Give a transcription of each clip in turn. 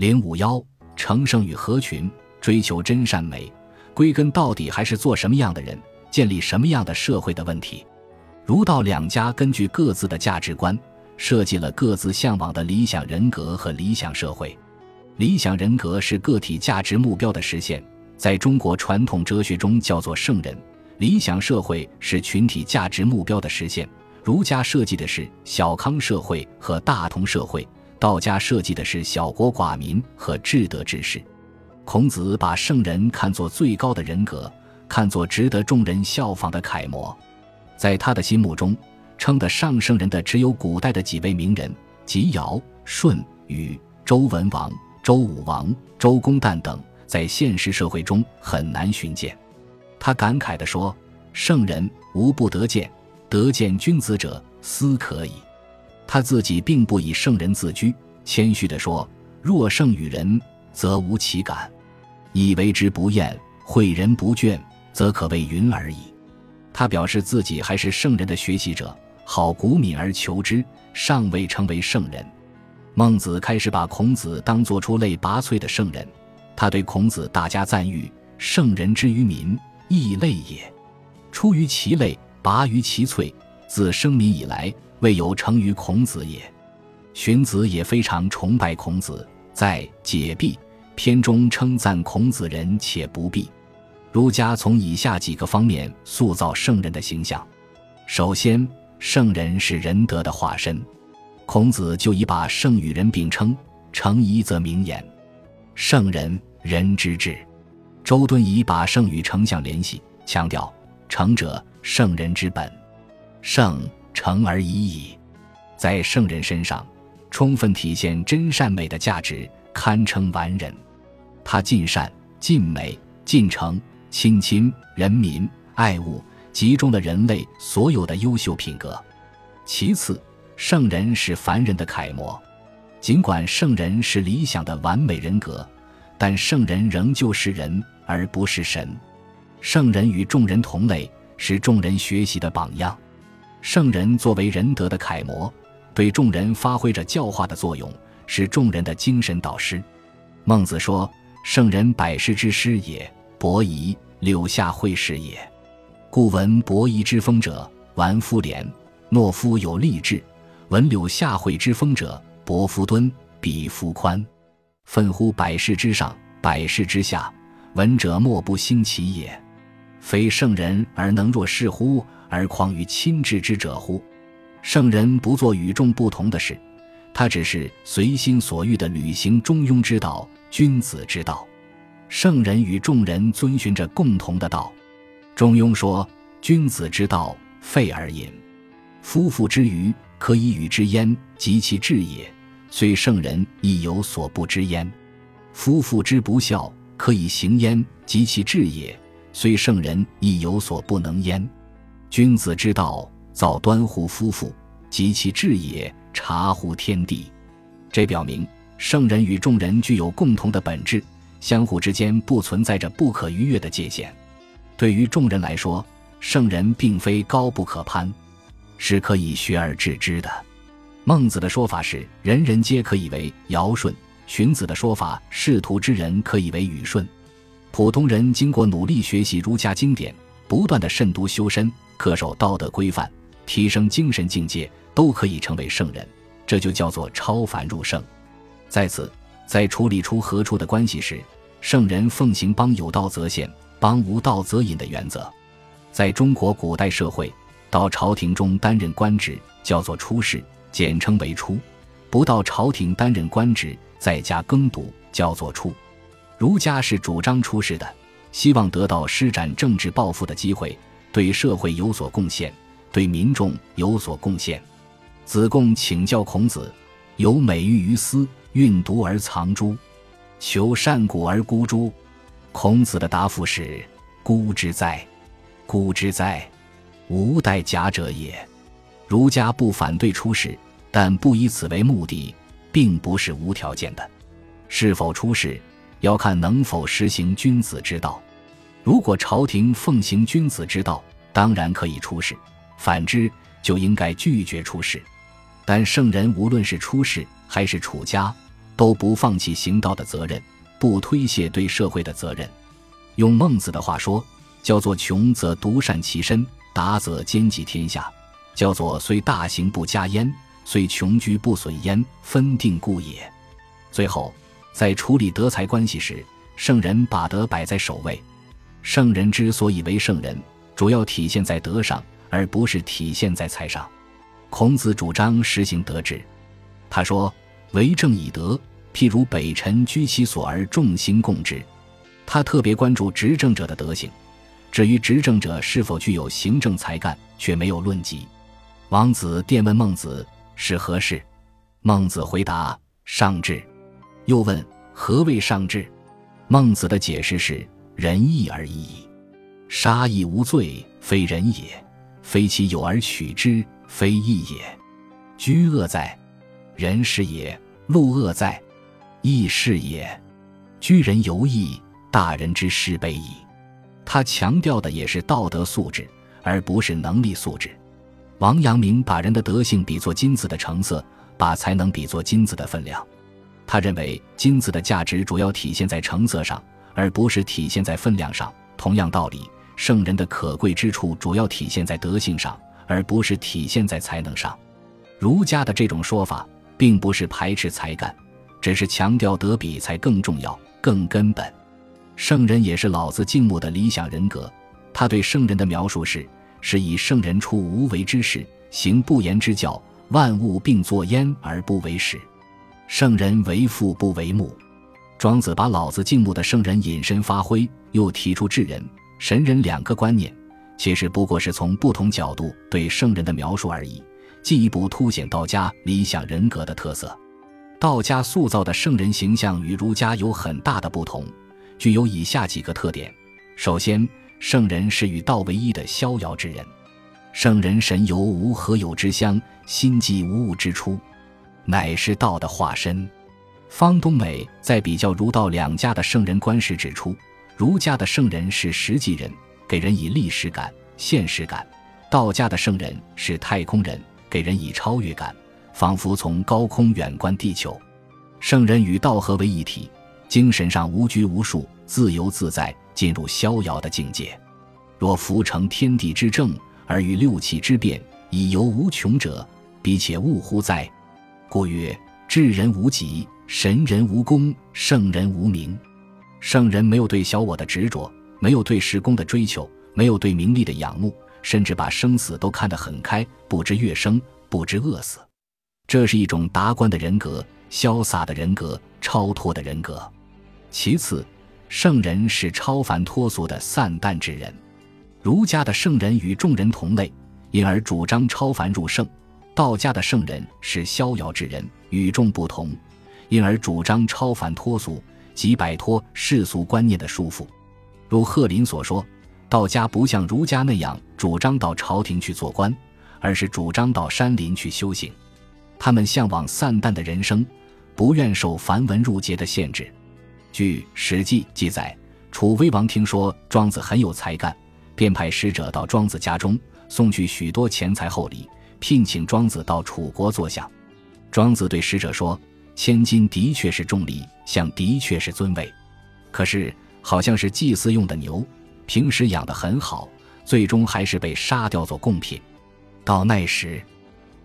零五幺，成圣与合群，追求真善美，归根到底还是做什么样的人，建立什么样的社会的问题。儒道两家根据各自的价值观，设计了各自向往的理想人格和理想社会。理想人格是个体价值目标的实现，在中国传统哲学中叫做圣人；理想社会是群体价值目标的实现。儒家设计的是小康社会和大同社会，道家设计的是小国寡民和至德之士。孔子把圣人看作最高的人格，看作值得众人效仿的楷模。在他的心目中，称得上圣人的只有古代的几位名人，即尧、舜、禹、周文王、周武王、周公旦等，在现实社会中很难寻见。他感慨地说：“圣人无不得见。”得见君子者，斯可矣。他自己并不以圣人自居，谦虚地说：“若圣与人，则无其感；以为之不厌，诲人不倦，则可谓云而已。”他表示自己还是圣人的学习者，好古敏而求之，尚未成为圣人。孟子开始把孔子当作出类拔萃的圣人，他对孔子大加赞誉：“圣人之于民，亦类也。出于其类。”拔于其萃，自生民以来，未有成于孔子也。荀子也非常崇拜孔子，在《解蔽》篇中称赞孔子仁且不避。儒家从以下几个方面塑造圣人的形象：首先，圣人是仁德的化身，孔子就以把圣与仁并称，成一则名言：“圣人，人之至。”周敦颐把圣与丞相联系，强调诚者。圣人之本，圣诚而已矣。在圣人身上，充分体现真善美的价值，堪称完人。他尽善、尽美、尽诚、亲亲人民、爱物，集中了人类所有的优秀品格。其次，圣人是凡人的楷模。尽管圣人是理想的完美人格，但圣人仍旧是人，而不是神。圣人与众人同类。是众人学习的榜样，圣人作为仁德的楷模，对众人发挥着教化的作用，是众人的精神导师。孟子说：“圣人百世之师也，伯夷、柳下惠是也。故闻伯夷之风者，玩夫廉；懦夫有立志。闻柳下惠之风者，伯夫敦，比夫宽。愤乎百世之上，百世之下，闻者莫不兴其也。”非圣人而能若是乎？而况于亲至之者乎？圣人不做与众不同的事，他只是随心所欲地履行中庸之道、君子之道。圣人与众人遵循着共同的道。中庸说：“君子之道，废而隐。夫妇之愚，可以与之焉，及其志也。虽圣人亦有所不知焉。夫妇之不孝，可以行焉，及其志也。”虽圣人亦有所不能焉，君子之道，造端乎夫妇，及其志也，察乎天地。这表明圣人与众人具有共同的本质，相互之间不存在着不可逾越的界限。对于众人来说，圣人并非高不可攀，是可以学而致之的。孟子的说法是人人皆可以为尧舜，荀子的说法仕途之人可以为禹舜。普通人经过努力学习儒家经典，不断的慎独修身，恪守道德规范，提升精神境界，都可以成为圣人。这就叫做超凡入圣。在此，在处理出和处的关系时，圣人奉行邦有道则宪，邦无道则隐的原则。在中国古代社会，到朝廷中担任官职叫做出仕，简称为出；不到朝廷担任官职，在家耕读叫做处。儒家是主张出世的，希望得到施展政治抱负的机会，对社会有所贡献，对民众有所贡献。子贡请教孔子：“有美玉于斯，运毒而藏诸？求善古而孤诸？”孔子的答复是：“孤之哉，孤之哉，吾待假者也。”儒家不反对出世，但不以此为目的，并不是无条件的。是否出世？要看能否实行君子之道。如果朝廷奉行君子之道，当然可以出仕；反之，就应该拒绝出仕。但圣人无论是出仕还是处家，都不放弃行道的责任，不推卸对社会的责任。用孟子的话说，叫做“穷则独善其身，达则兼济天下”，叫做“虽大行不加焉，虽穷居不损焉，分定故也”。最后，在处理德才关系时，圣人把德摆在首位。圣人之所以为圣人，主要体现在德上，而不是体现在才上。孔子主张实行德治。他说：“为政以德，譬如北辰居其所而众星共之。”他特别关注执政者的德行，至于执政者是否具有行政才干，却没有论及。王子电问孟子是何事，孟子回答：“上治。”又问：“何谓上治？”孟子的解释是：“仁义而已矣。杀亦无罪，非仁也；非其有而取之，非义也。居恶在。”人是也，路恶在，义是也。居人犹义，大人之事备矣。他强调的也是道德素质，而不是能力素质。王阳明把人的德性比作金子的成色，把才能比作金子的分量。他认为金子的价值主要体现在成色上，而不是体现在分量上。同样道理，圣人的可贵之处主要体现在德性上，而不是体现在才能上。儒家的这种说法。并不是排斥才干，只是强调德比才更重要、更根本。圣人也是老子敬慕的理想人格。他对圣人的描述是：是以圣人处无为之事，行不言之教，万物并作焉而不为始。圣人为父不为目。庄子把老子敬慕的圣人引申发挥，又提出智人、神人两个观念，其实不过是从不同角度对圣人的描述而已。进一步凸显道家理想人格的特色。道家塑造的圣人形象与儒家有很大的不同，具有以下几个特点：首先，圣人是与道为一的逍遥之人。圣人神游无何有之乡，心即无物之初，乃是道的化身。方东美在比较儒道两家的圣人观时指出，儒家的圣人是实际人，给人以历史感、现实感；道家的圣人是太空人。给人以超越感，仿佛从高空远观地球。圣人与道合为一体，精神上无拘无束，自由自在，进入逍遥的境界。若夫成天地之正，而与六气之变，以游无穷者，彼且物乎哉？故曰：智人无己，神人无功，圣人无名。圣人没有对小我的执着，没有对时功的追求，没有对名利的仰慕。甚至把生死都看得很开，不知乐生，不知饿死，这是一种达观的人格，潇洒的人格，超脱的人格。其次，圣人是超凡脱俗的散淡之人。儒家的圣人与众人同类，因而主张超凡入圣；道家的圣人是逍遥之人，与众不同，因而主张超凡脱俗，即摆脱世俗观念的束缚。如贺林所说。道家不像儒家那样主张到朝廷去做官，而是主张到山林去修行。他们向往散淡的人生，不愿受繁文缛节的限制。据《史记》记载，楚威王听说庄子很有才干，便派使者到庄子家中送去许多钱财厚礼，聘请庄子到楚国做相。庄子对使者说：“千金的确是重礼，相的确是尊位，可是好像是祭祀用的牛。”平时养得很好，最终还是被杀掉做贡品。到那时，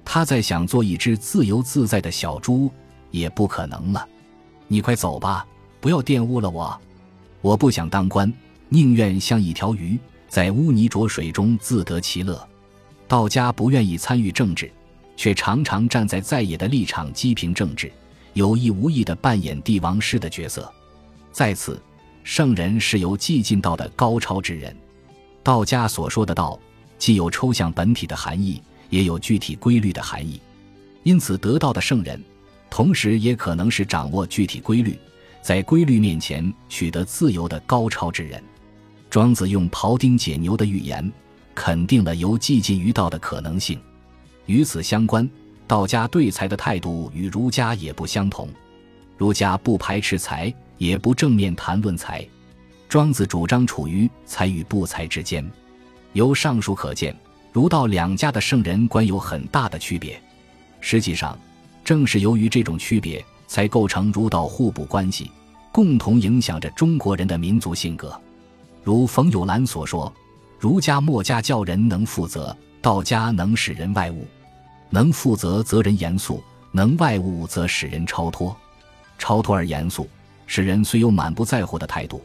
他再想做一只自由自在的小猪，也不可能了。你快走吧，不要玷污了我。我不想当官，宁愿像一条鱼，在污泥浊水中自得其乐。道家不愿意参与政治，却常常站在在野的立场批评政治，有意无意地扮演帝王师的角色。在此。圣人是由寂进道的高超之人，道家所说的道，既有抽象本体的含义，也有具体规律的含义。因此，得道的圣人，同时也可能是掌握具体规律，在规律面前取得自由的高超之人。庄子用庖丁解牛的寓言，肯定了由寂静于道的可能性。与此相关，道家对财的态度与儒家也不相同。儒家不排斥财。也不正面谈论才，庄子主张处于财与不财之间。由上述可见，儒道两家的圣人观有很大的区别。实际上，正是由于这种区别，才构成儒道互补关系，共同影响着中国人的民族性格。如冯友兰所说：“儒家墨家教人能负责，道家能使人外物。能负责则人严肃，能外物则使人超脱。超脱而严肃，使人虽有满不在乎的态度，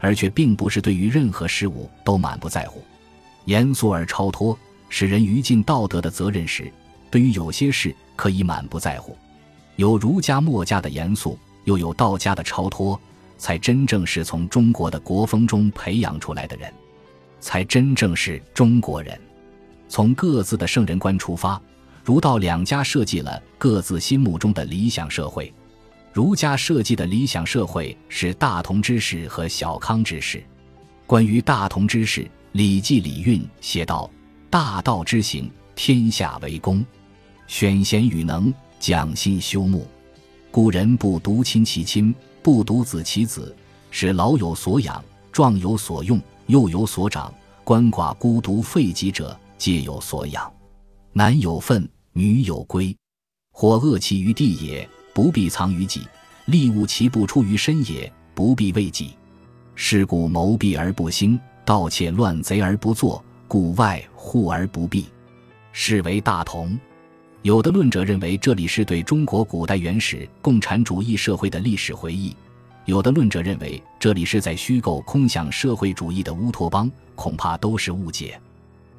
而却并不是对于任何事物都满不在乎。严肃而超脱，使人于尽道德的责任时，对于有些事可以满不在乎。有儒家墨家的严肃，又有道家的超脱。”才真正是从中国的国风中培养出来的人，才真正是中国人。从各自的圣人观出发，儒道两家设计了各自心目中的理想社会。儒家设计的理想社会是大同之士和小康之士。关于大同之士，《礼记·礼运》写道：“大道之行，天下为公，选贤与能，讲信修睦。古人不独亲其亲。”不独子其子，使老有所养，壮有所用，幼有所长。鳏寡孤独废疾者，皆有所养。男有分，女有归。或恶其于地也，不必藏于己；利物其不出于身也，不必为己。是故谋闭而不兴，盗窃乱贼而不作，故外户而不闭，是为大同。有的论者认为这里是对中国古代原始共产主义社会的历史回忆，有的论者认为这里是在虚构空想社会主义的乌托邦，恐怕都是误解。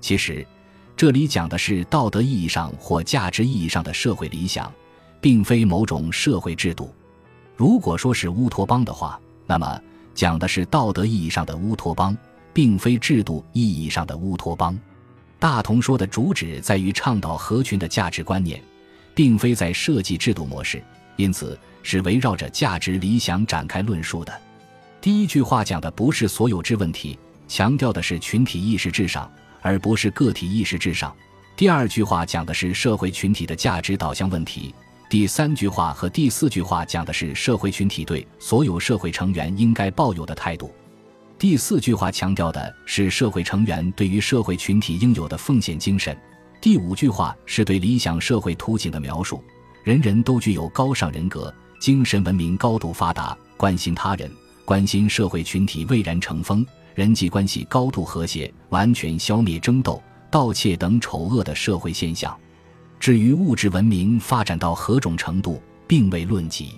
其实，这里讲的是道德意义上或价值意义上的社会理想，并非某种社会制度。如果说是乌托邦的话，那么讲的是道德意义上的乌托邦，并非制度意义上的乌托邦。大同说的主旨在于倡导合群的价值观念，并非在设计制度模式，因此是围绕着价值理想展开论述的。第一句话讲的不是所有制问题，强调的是群体意识至上，而不是个体意识至上。第二句话讲的是社会群体的价值导向问题。第三句话和第四句话讲的是社会群体对所有社会成员应该抱有的态度。第四句话强调的是社会成员对于社会群体应有的奉献精神。第五句话是对理想社会图景的描述：人人都具有高尚人格，精神文明高度发达，关心他人，关心社会群体蔚然成风，人际关系高度和谐，完全消灭争斗、盗窃等丑恶的社会现象。至于物质文明发展到何种程度，并未论及。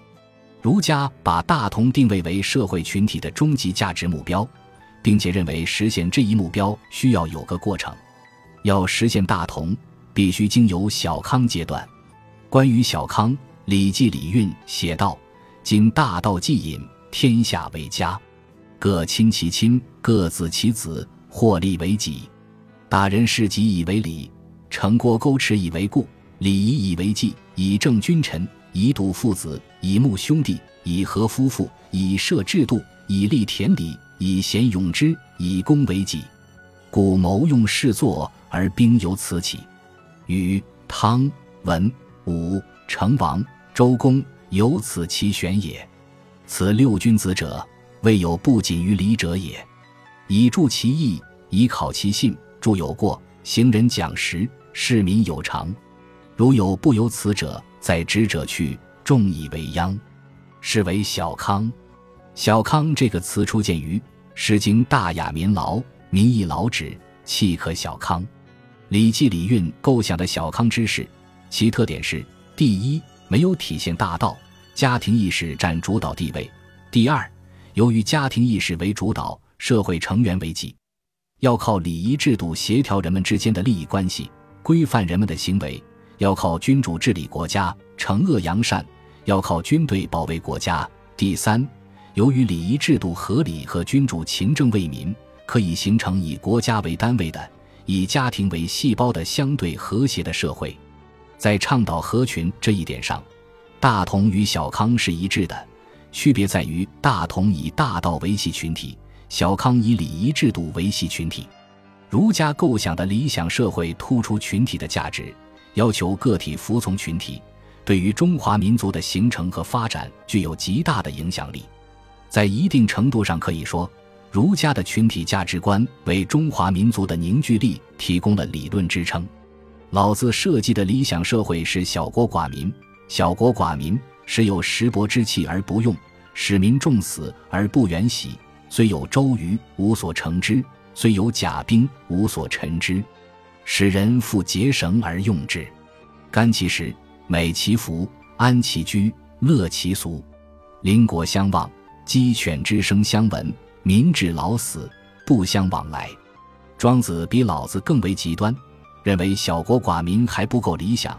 儒家把大同定位为社会群体的终极价值目标，并且认为实现这一目标需要有个过程。要实现大同，必须经由小康阶段。关于小康，《礼记·礼运》写道：“今大道既隐，天下为家，各亲其亲，各子其子，或立为己。大人事己以为礼，城郭沟池以为固，礼仪以为纪，以正君臣。”以笃父子，以睦兄弟，以和夫妇，以设制度，以立田礼，以贤勇之，以功为己。故谋用事作，而兵由此起。禹、汤、文、武、成王、周公由此其选也。此六君子者，未有不谨于礼者也。以助其义，以考其信。著有过，行人讲实，市民有常。如有不由此者，在职者去，众以为殃，是为小康。小康这个词出现于《诗经·大雅·民劳》，民亦劳止，契可小康。《礼记·礼运》构想的小康之事，其特点是：第一，没有体现大道，家庭意识占主导地位；第二，由于家庭意识为主导，社会成员为己，要靠礼仪制度协调人们之间的利益关系，规范人们的行为。要靠君主治理国家，惩恶扬善；要靠军队保卫国家。第三，由于礼仪制度合理和君主勤政为民，可以形成以国家为单位的、以家庭为细胞的相对和谐的社会。在倡导合群这一点上，大同与小康是一致的，区别在于大同以大道维系群体，小康以礼仪制度维系群体。儒家构想的理想社会突出群体的价值。要求个体服从群体，对于中华民族的形成和发展具有极大的影响力。在一定程度上可以说，儒家的群体价值观为中华民族的凝聚力提供了理论支撑。老子设计的理想社会是小国寡民，小国寡民时有石帛之气而不用，使民重死而不远徙。虽有周瑜，无所成之；虽有甲兵，无所陈之。使人复结绳而用之，甘其食，美其服，安其居，乐其俗。邻国相望，鸡犬之声相闻，民至老死不相往来。庄子比老子更为极端，认为小国寡民还不够理想。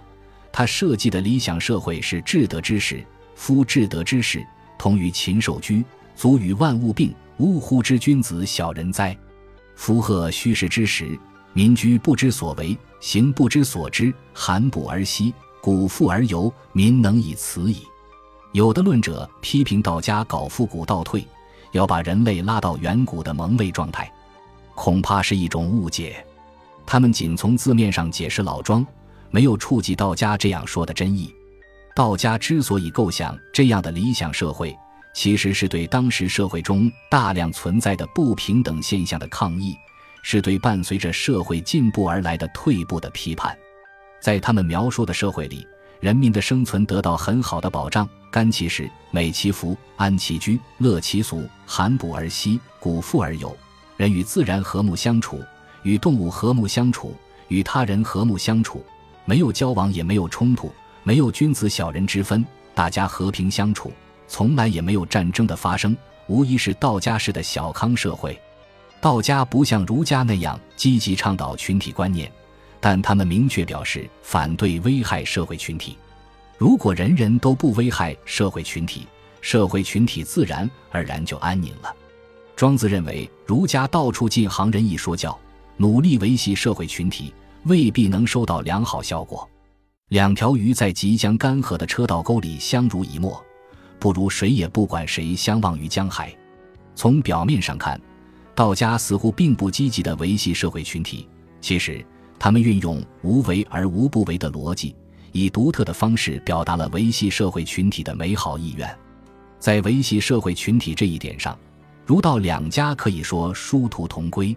他设计的理想社会是至德之士，夫至德之士，同于禽兽居，足与万物并。呜呼之君子小人哉！夫贺虚实之时。民居不知所为，行不知所知，寒补而息，古富而游，民能以此矣。有的论者批评道家搞复古倒退，要把人类拉到远古的蒙昧状态，恐怕是一种误解。他们仅从字面上解释老庄，没有触及道家这样说的真意。道家之所以构想这样的理想社会，其实是对当时社会中大量存在的不平等现象的抗议。是对伴随着社会进步而来的退步的批判，在他们描述的社会里，人民的生存得到很好的保障，甘其食，美其服，安其居，乐其俗，寒补而息，谷富而有。人与自然和睦相处，与动物和睦相处，与他人和睦相处，没有交往，也没有冲突，没有君子小人之分，大家和平相处，从来也没有战争的发生，无疑是道家式的小康社会。道家不像儒家那样积极倡导群体观念，但他们明确表示反对危害社会群体。如果人人都不危害社会群体，社会群体自然而然就安宁了。庄子认为，儒家到处进行仁义说教，努力维系社会群体，未必能收到良好效果。两条鱼在即将干涸的车道沟里相濡以沫，不如谁也不管谁相忘于江海。从表面上看。道家似乎并不积极地维系社会群体，其实他们运用无为而无不为的逻辑，以独特的方式表达了维系社会群体的美好意愿。在维系社会群体这一点上，儒道两家可以说殊途同归。